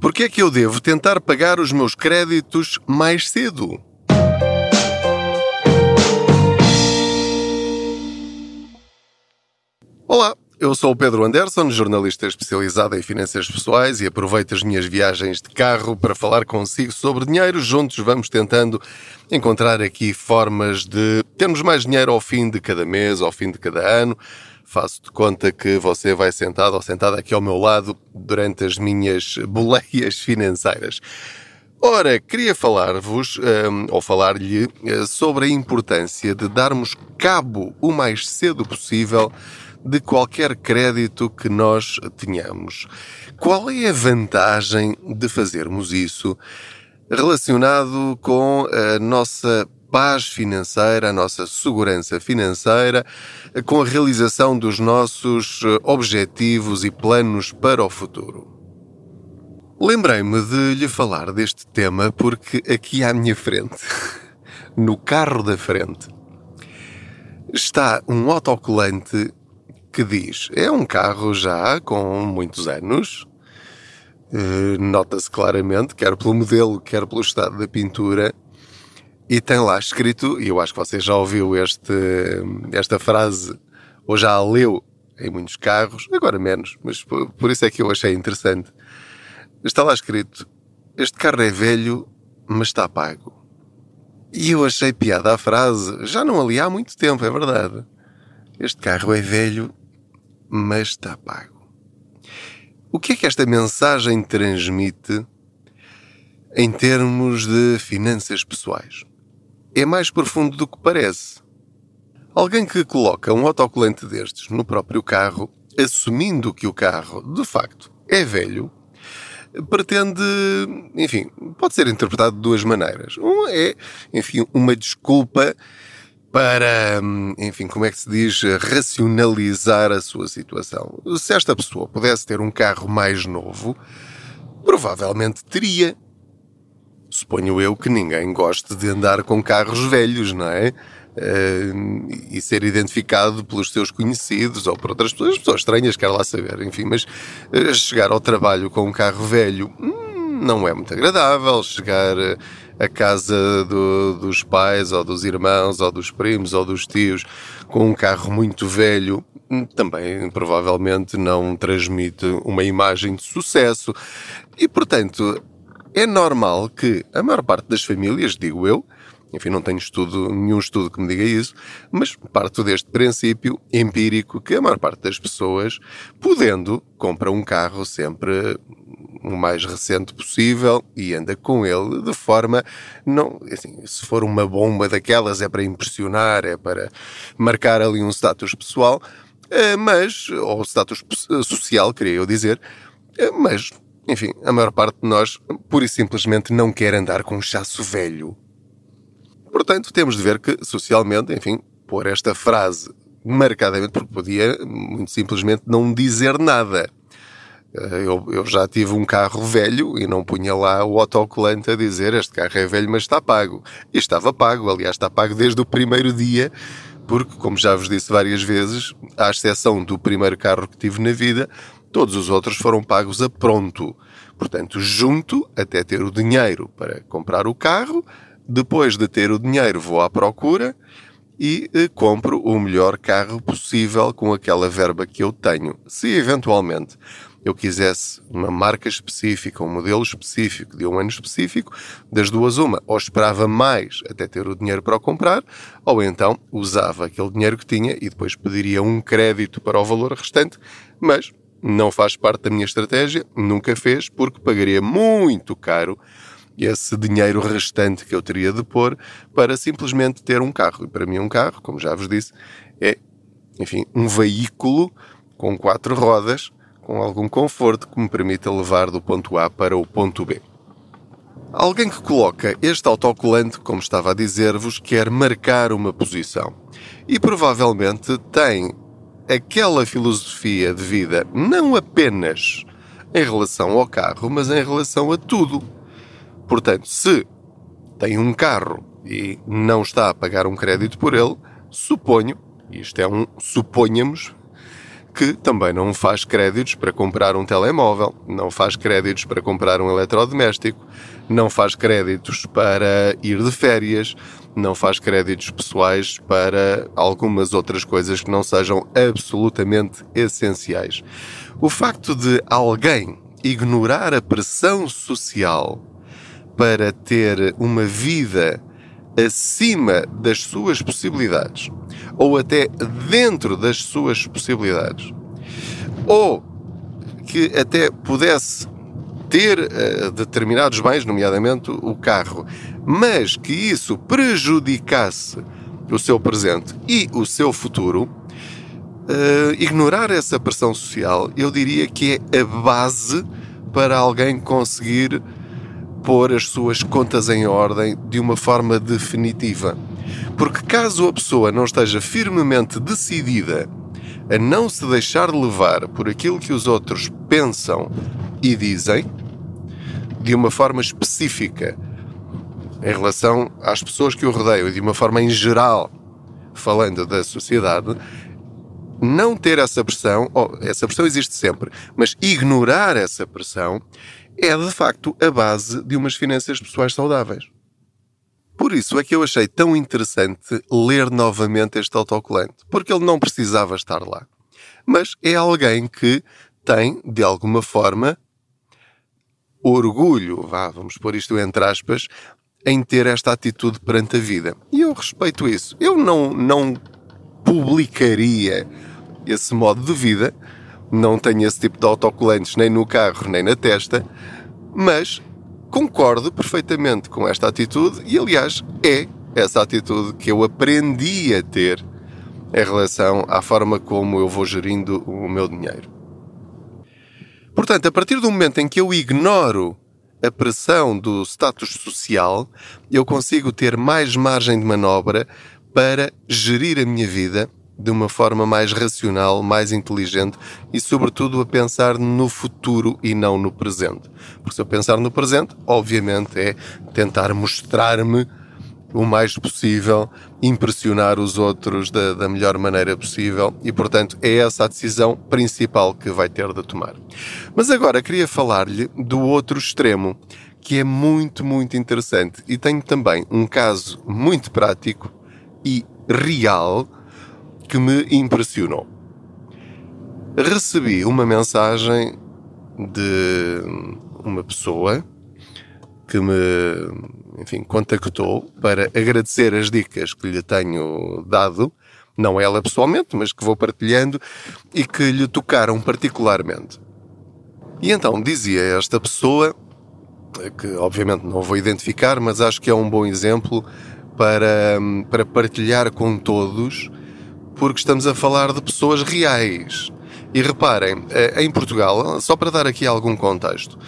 Por que é que eu devo tentar pagar os meus créditos mais cedo? Olá, eu sou o Pedro Anderson, jornalista especializado em finanças pessoais e aproveito as minhas viagens de carro para falar consigo sobre dinheiro. Juntos vamos tentando encontrar aqui formas de termos mais dinheiro ao fim de cada mês, ao fim de cada ano. Faço de conta que você vai sentado ou sentada aqui ao meu lado durante as minhas boleias financeiras. Ora, queria falar-vos, um, ou falar-lhe, uh, sobre a importância de darmos cabo o mais cedo possível de qualquer crédito que nós tenhamos. Qual é a vantagem de fazermos isso relacionado com a nossa paz financeira, a nossa segurança financeira, com a realização dos nossos objetivos e planos para o futuro? Lembrei-me de lhe falar deste tema porque aqui à minha frente, no carro da frente, está um autocolante que diz: é um carro já com muitos anos. Uh, Nota-se claramente, quer pelo modelo, quer pelo estado da pintura, e tem lá escrito, e eu acho que você já ouviu este, esta frase, ou já a leu em muitos carros, agora menos, mas por, por isso é que eu achei interessante. Está lá escrito: Este carro é velho, mas está pago. E eu achei piada a frase, já não ali há muito tempo, é verdade. Este carro é velho, mas está pago. O que é que esta mensagem transmite em termos de finanças pessoais? É mais profundo do que parece. Alguém que coloca um autocolante destes no próprio carro, assumindo que o carro, de facto, é velho, pretende, enfim, pode ser interpretado de duas maneiras. Um é, enfim, uma desculpa para, enfim, como é que se diz, racionalizar a sua situação. Se esta pessoa pudesse ter um carro mais novo, provavelmente teria. Suponho eu que ninguém goste de andar com carros velhos, não é? Uh, e ser identificado pelos seus conhecidos ou por outras pessoas, pessoas estranhas, quer lá saber, enfim, mas uh, chegar ao trabalho com um carro velho hum, não é muito agradável. Chegar uh, a casa do, dos pais, ou dos irmãos, ou dos primos, ou dos tios, com um carro muito velho, também provavelmente não transmite uma imagem de sucesso. E, portanto, é normal que a maior parte das famílias, digo eu, enfim, não tenho estudo, nenhum estudo que me diga isso, mas parto deste princípio empírico que a maior parte das pessoas, podendo, compra um carro sempre o mais recente possível e anda com ele de forma não assim, se for uma bomba daquelas é para impressionar é para marcar ali um status pessoal eh, mas ou status social queria eu dizer eh, mas enfim a maior parte de nós pura e simplesmente não quer andar com um chasso velho portanto temos de ver que socialmente enfim pôr esta frase marcadamente porque podia muito simplesmente não dizer nada eh, eu, eu, já tive um carro velho e não punha lá o autocolante a dizer este carro é velho, mas está pago. E estava pago, aliás, está pago desde o primeiro dia, porque, como já vos disse várias vezes, à exceção do primeiro carro que tive na vida, todos os outros foram pagos a pronto. Portanto, junto até ter o dinheiro para comprar o carro, depois de ter o dinheiro, vou à procura e eh, compro o melhor carro possível com aquela verba que eu tenho. Se eventualmente eu quisesse uma marca específica, um modelo específico, de um ano específico, das duas uma, ou esperava mais até ter o dinheiro para o comprar, ou então usava aquele dinheiro que tinha e depois pediria um crédito para o valor restante, mas não faz parte da minha estratégia, nunca fez, porque pagaria muito caro esse dinheiro restante que eu teria de pôr para simplesmente ter um carro. E para mim um carro, como já vos disse, é, enfim, um veículo com quatro rodas com algum conforto que me permita levar do ponto A para o ponto B. Alguém que coloca este autocolante, como estava a dizer-vos, quer marcar uma posição. E provavelmente tem aquela filosofia de vida não apenas em relação ao carro, mas em relação a tudo. Portanto, se tem um carro e não está a pagar um crédito por ele, suponho, isto é um suponhamos, que também não faz créditos para comprar um telemóvel, não faz créditos para comprar um eletrodoméstico, não faz créditos para ir de férias, não faz créditos pessoais para algumas outras coisas que não sejam absolutamente essenciais. O facto de alguém ignorar a pressão social para ter uma vida acima das suas possibilidades, ou até dentro das suas possibilidades, ou que até pudesse ter uh, determinados bens, nomeadamente o carro, mas que isso prejudicasse o seu presente e o seu futuro, uh, ignorar essa pressão social, eu diria que é a base para alguém conseguir pôr as suas contas em ordem de uma forma definitiva. Porque caso a pessoa não esteja firmemente decidida a não se deixar levar por aquilo que os outros pensam e dizem, de uma forma específica, em relação às pessoas que o rodeiam e de uma forma em geral, falando da sociedade, não ter essa pressão, essa pressão existe sempre, mas ignorar essa pressão é de facto a base de umas finanças pessoais saudáveis. Por isso é que eu achei tão interessante ler novamente este autocolante, porque ele não precisava estar lá. Mas é alguém que tem, de alguma forma, orgulho, vá, vamos pôr isto entre aspas, em ter esta atitude perante a vida. E eu respeito isso. Eu não, não publicaria esse modo de vida, não tenho esse tipo de autocolantes nem no carro nem na testa, mas concordo perfeitamente com esta atitude e, aliás, é essa atitude que eu aprendi a ter em relação à forma como eu vou gerindo o meu dinheiro. Portanto, a partir do momento em que eu ignoro a pressão do status social, eu consigo ter mais margem de manobra para gerir a minha vida de uma forma mais racional, mais inteligente e, sobretudo, a pensar no futuro e não no presente. Porque se eu pensar no presente, obviamente é tentar mostrar-me o mais possível, impressionar os outros da, da, melhor maneira possível e, portanto, é essa a decisão principal que vai ter de tomar. Mas agora queria falar-lhe do outro extremo, que é muito, muito interessante e tenho também um caso muito prático e real que me impressionou. Recebi uma mensagem de uma pessoa que me, enfim, contactou para agradecer as dicas que lhe tenho dado, não ela pessoalmente, mas que vou partilhando e que lhe tocaram particularmente. E então dizia esta pessoa, que obviamente não vou identificar, mas acho que é um bom exemplo para, para partilhar com todos porque estamos a falar de pessoas reais. E reparem, eh, em Portugal, só para dar aqui algum contexto,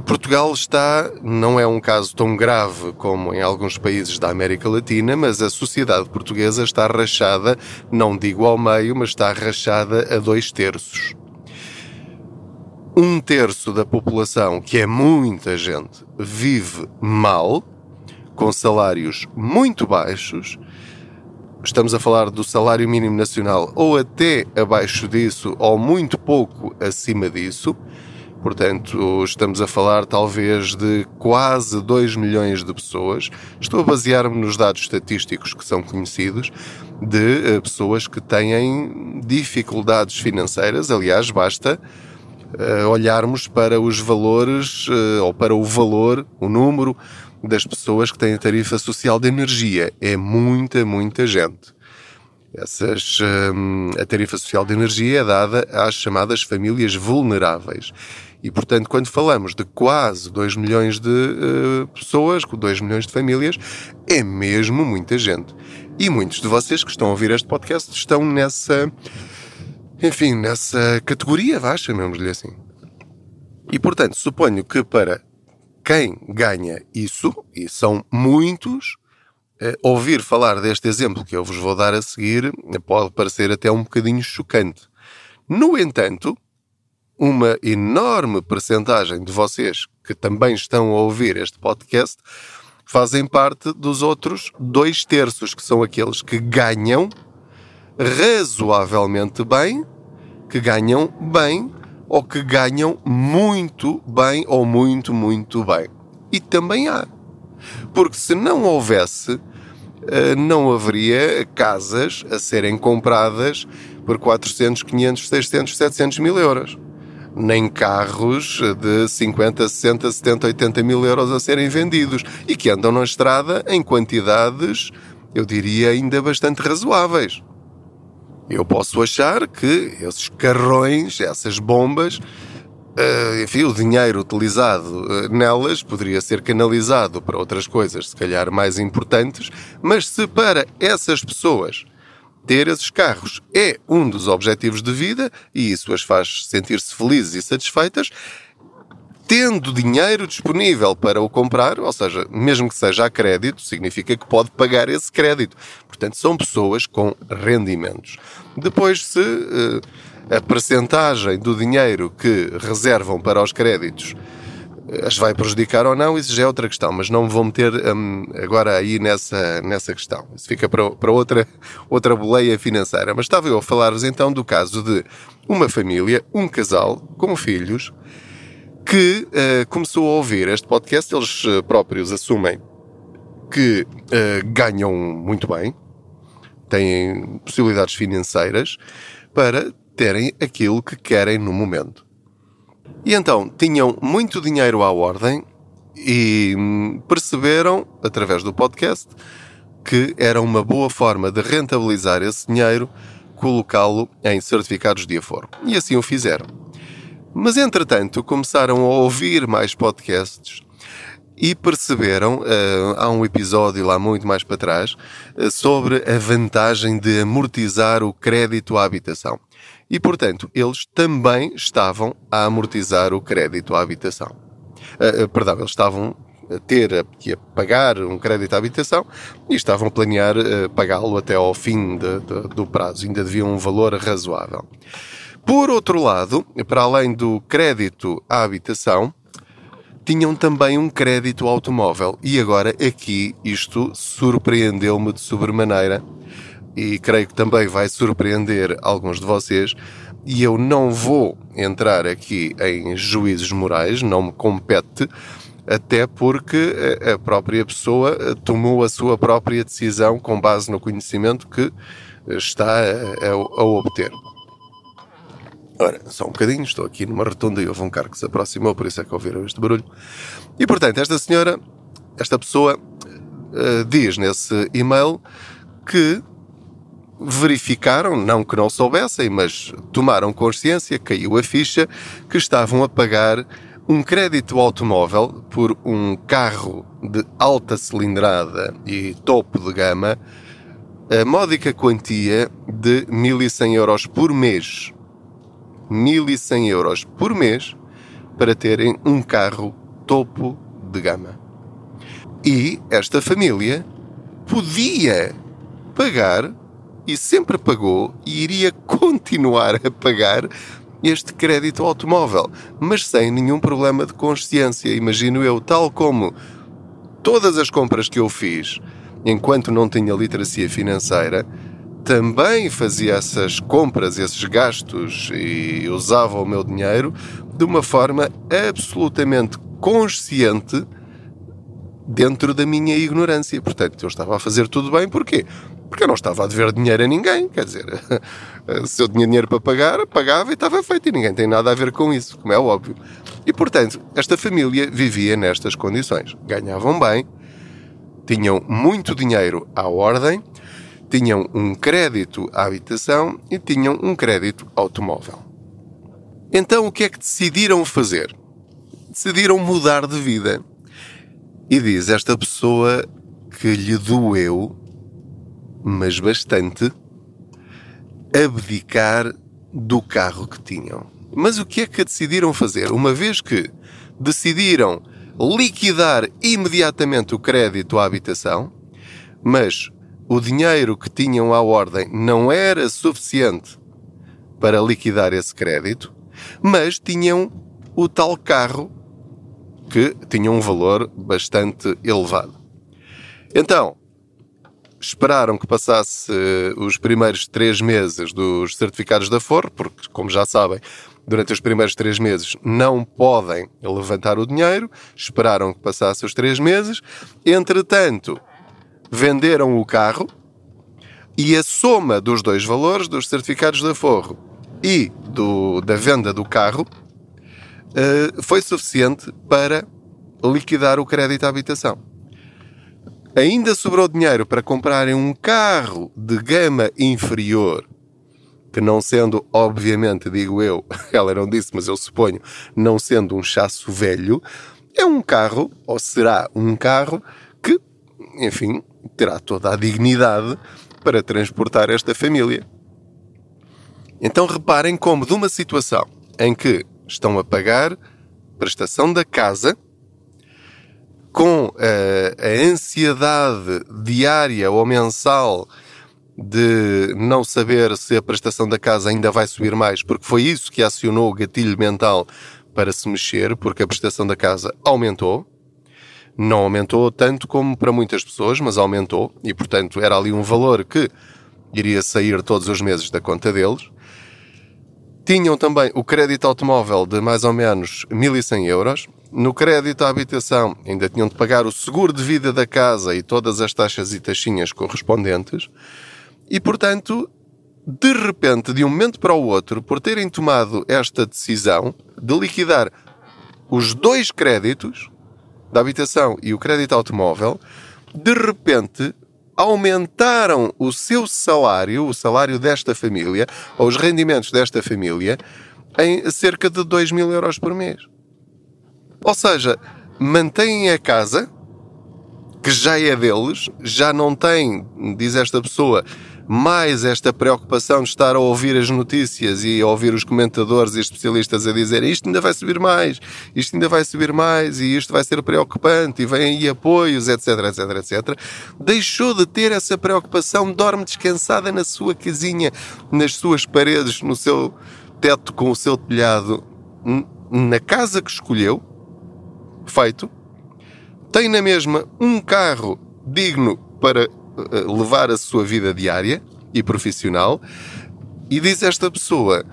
Portugal está, não é um caso tão grave como em alguns países da América Latina, mas a sociedade portuguesa está rachada, não digo ao meio, mas está rachada a dois terços. Um terço da população, que é muita gente, vive mal, com salários muito baixos, estamos a falar do salário mínimo nacional ou até abaixo disso ou muito pouco acima disso. Portanto, estamos a falar talvez de quase 2 milhões de pessoas. Estou a basear-me nos dados estatísticos que são conhecidos de eh, pessoas que têm dificuldades financeiras. Aliás, basta uh, olharmos para os valores uh, ou para o valor, o número das pessoas que têm a tarifa social de energia. É muita, muita gente. Essas, hum, a tarifa social de energia é dada às chamadas famílias vulneráveis. E, portanto, quando falamos de quase 2 milhões de uh, pessoas, 2 milhões de famílias, é mesmo muita gente. E muitos de vocês que estão a ouvir este podcast estão nessa, enfim, nessa categoria, vá, chamemos-lhe assim. E, portanto, suponho que para quem ganha isso, e são muitos, eh, ouvir falar deste exemplo que eu vos vou dar a seguir pode parecer até um bocadinho chocante. No entanto, uma enorme percentagem de vocês que também estão a ouvir este podcast fazem parte dos outros dois terços, que são aqueles que ganham razoavelmente bem, que ganham bem ou que ganham muito bem ou muito, muito bem. E também há. Porque se não houvesse, eh, não haveria casas a serem compradas por 400, 500, 600, 700 mil euros. Nem carros de 50, 60, 70, 80 mil euros a serem vendidos e que andam na estrada em quantidades, eu diria, ainda bastante razoáveis. Eu posso achar que esses carrões, essas bombas, Uh, enfim, o dinheiro utilizado uh, nelas poderia ser canalizado para outras coisas, se calhar mais importantes, mas se para essas pessoas ter esses carros é um dos objetivos de vida e isso as faz sentir-se felizes e satisfeitas, tendo dinheiro disponível para o comprar, ou seja, mesmo que seja a crédito, significa que pode pagar esse crédito. Portanto, são pessoas com rendimentos. Depois, se. Uh, a percentagem do dinheiro que reservam para os créditos eh, as vai prejudicar ou não, isso já é outra questão, mas não me vou meter um, agora aí nessa, nessa questão. Isso fica para, para outra, outra boleia financeira. Mas estava eu a falar-vos então do caso de uma família, um casal com filhos, que uh, começou a ouvir este podcast, eles uh, próprios assumem que uh, ganham muito bem, têm possibilidades financeiras para terem aquilo que querem no momento. E então tinham muito dinheiro à ordem e hum, perceberam, através do podcast, que era uma boa forma de rentabilizar esse dinheiro colocá-lo em certificados de aforo. E assim o fizeram. Mas entretanto começaram a ouvir mais podcasts e perceberam, uh, há um episódio lá muito mais para trás, uh, sobre a vantagem de amortizar o crédito à habitação. E, portanto, eles também estavam a amortizar o crédito à habitação. Uh, perdão, eles estavam a ter a pagar um crédito à habitação e estavam a planear pagá-lo até ao fim de, de, do prazo. Ainda deviam um valor razoável. Por outro lado, para além do crédito à habitação, tinham também um crédito automóvel. E agora aqui isto surpreendeu-me de sobremaneira e creio que também vai surpreender alguns de vocês. E eu não vou entrar aqui em juízos morais, não me compete, até porque a própria pessoa tomou a sua própria decisão com base no conhecimento que está a, a, a obter. Ora, só um bocadinho, estou aqui numa rotunda e houve um carro que se aproximou, por isso é que ouviram este barulho. E portanto, esta senhora, esta pessoa, uh, diz nesse e-mail que verificaram, não que não soubessem, mas tomaram consciência, caiu a ficha, que estavam a pagar um crédito automóvel por um carro de alta cilindrada e topo de gama, a módica quantia de 1.100 euros por mês. 1.100 euros por mês para terem um carro topo de gama. E esta família podia pagar e sempre pagou e iria continuar a pagar este crédito automóvel, mas sem nenhum problema de consciência, imagino eu, tal como todas as compras que eu fiz enquanto não tinha literacia financeira, também fazia essas compras, esses gastos e usava o meu dinheiro de uma forma absolutamente consciente dentro da minha ignorância. Portanto, eu estava a fazer tudo bem, porquê? Porque eu não estava a dever dinheiro a ninguém. Quer dizer, se eu tinha dinheiro para pagar, pagava e estava feito. E ninguém tem nada a ver com isso, como é óbvio. E portanto, esta família vivia nestas condições. Ganhavam bem, tinham muito dinheiro à ordem, tinham um crédito à habitação e tinham um crédito automóvel. Então, o que é que decidiram fazer? Decidiram mudar de vida. E diz esta pessoa que lhe doeu mas bastante, abdicar do carro que tinham. Mas o que é que decidiram fazer? Uma vez que decidiram liquidar imediatamente o crédito à habitação, mas o dinheiro que tinham à ordem não era suficiente para liquidar esse crédito, mas tinham o tal carro que tinha um valor bastante elevado. Então, esperaram que passasse uh, os primeiros três meses dos certificados da FOR, porque, como já sabem, durante os primeiros três meses não podem levantar o dinheiro, esperaram que passasse os três meses, entretanto, venderam o carro e a soma dos dois valores, dos certificados da Forro e do, da venda do carro, uh, foi suficiente para liquidar o crédito à habitação. Ainda sobrou dinheiro para comprarem um carro de gama inferior, que não sendo, obviamente, digo eu, ela não disse, mas eu suponho, não sendo um chasso velho, é um carro, ou será um carro, que, enfim, terá toda a dignidade para transportar esta família. Então reparem como de uma situação em que estão a pagar prestação da casa com a, eh, a ansiedade diária ou mensal de não saber se a prestação da casa ainda vai subir mais, porque foi isso que acionou o gatilho mental para se mexer, porque a prestação da casa aumentou. Não aumentou tanto como para muitas pessoas, mas aumentou, e portanto era ali um valor que iria sair todos os meses da conta deles. Tinham também o crédito automóvel de mais ou menos 1100 euros, no crédito à habitação, ainda tinham de pagar o seguro de vida da casa e todas as taxas e taxinhas correspondentes. E, portanto, de repente, de um momento para o outro, por terem tomado esta decisão de liquidar os dois créditos da habitação e o crédito automóvel, de repente aumentaram o seu salário, o salário desta família, ou os rendimentos desta família, em cerca de 2 mil euros por mês. Ou seja, mantêm a casa, que já é deles, já não tem, diz esta pessoa, mais esta preocupação de estar a ouvir as notícias e a ouvir os comentadores e especialistas a dizer isto ainda vai subir mais, isto ainda vai subir mais e isto vai ser preocupante e vêm aí apoios, etc, etc, etc. Deixou de ter essa preocupação, dorme descansada na sua casinha, nas suas paredes, no seu teto com o seu telhado, na casa que escolheu, feito, tem na mesma um carro digno para levar a sua vida diária e profissional, e diz esta pessoa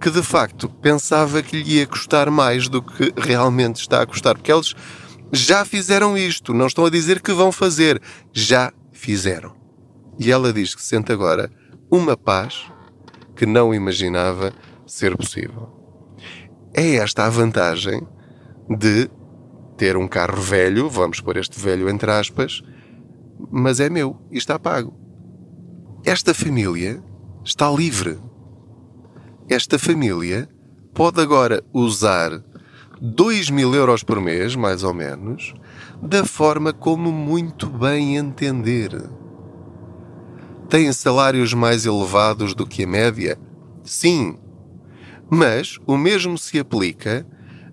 que de facto pensava que lhe ia custar mais do que realmente está a custar, porque eles já fizeram isto, não estão a dizer que vão fazer, já fizeram. E ela diz que sente agora uma paz que não imaginava ser possível. É esta a vantagem de ter um carro velho, vamos pôr este velho entre aspas, mas é meu e está pago. Esta família está livre. Esta família pode agora usar 2 mil euros por mês, mais ou menos, da forma como muito bem entender. Têm salários mais elevados do que a média? Sim. Mas o mesmo se aplica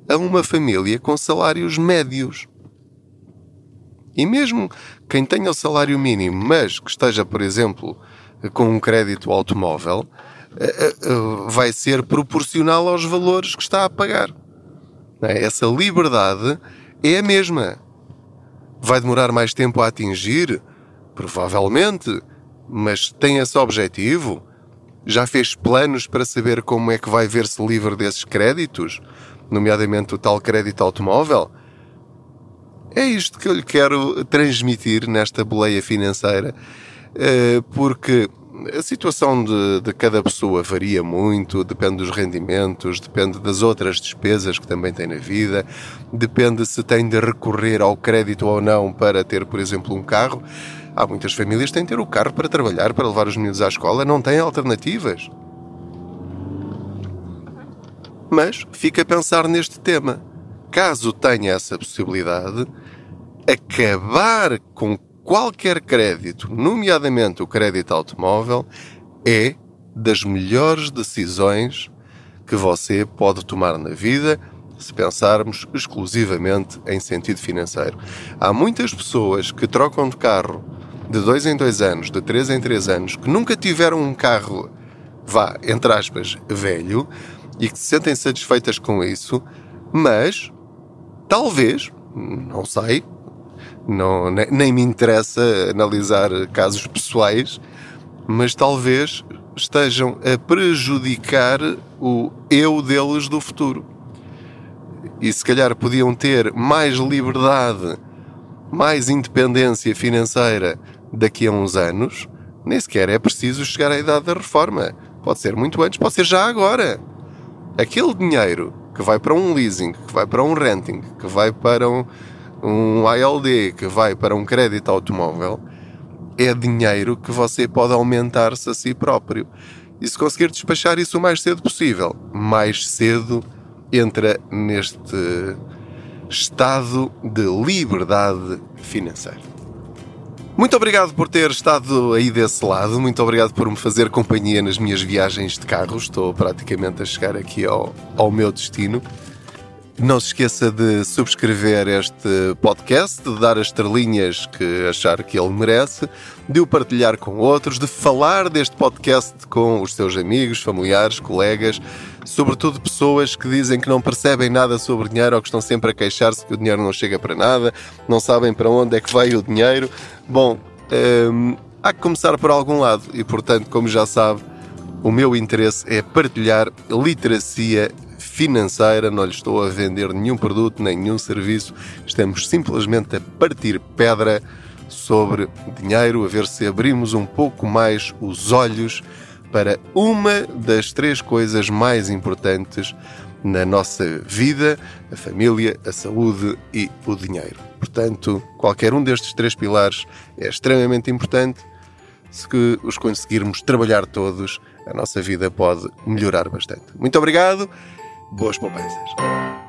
a uma família com salários médios. E mesmo quem tenha o salário mínimo, mas que esteja, por exemplo, com um crédito automóvel, eh, eh, eh, vai ser proporcional aos valores que está a pagar. É? Essa liberdade é a mesma. Vai demorar mais tempo a atingir? Provavelmente. Mas tem esse objetivo? Já fez planos para saber como é que vai ver-se livre desses créditos? nomeadamente o tal crédito automóvel. É isto que eu lhe quero transmitir nesta boleia financeira, eh, porque a situação de, de, cada pessoa varia muito, depende dos rendimentos, depende das outras despesas que também tem na vida, depende se tem de recorrer ao crédito ou não para ter, por exemplo, um carro. Há muitas famílias que têm de ter o carro para trabalhar, para levar os meninos à escola, não têm alternativas. Mas fica a pensar neste tema. Caso tenha essa possibilidade, acabar com qualquer crédito, nomeadamente o crédito automóvel, é das melhores decisões que você pode tomar na vida se pensarmos exclusivamente em sentido financeiro. Há muitas pessoas que trocam de carro de dois em dois anos, de três em três anos, que nunca tiveram um carro, vá, entre aspas, velho, e que se sentem satisfeitas com isso, mas talvez, não sei, não, nem, nem me interessa analisar casos pessoais, mas talvez estejam a prejudicar o eu deles do futuro. E se calhar podiam ter mais liberdade, mais independência financeira daqui a uns anos, nem sequer é preciso chegar à idade da reforma. Pode ser muito antes, pode ser já agora. Aquele dinheiro que vai para um leasing, que vai para um renting, que vai para um, um ILD, que vai para um crédito automóvel, é dinheiro que você pode aumentar-se a si próprio. E se conseguir despachar isso o mais cedo possível, mais cedo entra neste estado de liberdade financeira. Muito obrigado por ter estado aí desse lado, muito obrigado por me fazer companhia nas minhas viagens de carro. Estou praticamente a chegar aqui ao, ao meu destino. Não se esqueça de subscrever este podcast, de dar as estrelinhas que achar que ele merece, de o partilhar com outros, de falar deste podcast com os seus amigos, familiares, colegas, sobretudo pessoas que dizem que não percebem nada sobre dinheiro ou que estão sempre a queixar-se que o dinheiro não chega para nada, não sabem para onde é que vai o dinheiro. Bom, hum, há que começar por algum lado e, portanto, como já sabe, o meu interesse é partilhar literacia financeira, não lhe estou a vender nenhum produto, nem nenhum serviço, estamos simplesmente a partir pedra sobre dinheiro, a ver se abrimos um pouco mais os olhos para uma das três coisas mais importantes na nossa vida: a família, a saúde e o dinheiro. Portanto, qualquer um destes três pilares é extremamente importante. Se os conseguirmos trabalhar todos, a nossa vida pode melhorar bastante. Muito obrigado, boas poupanças.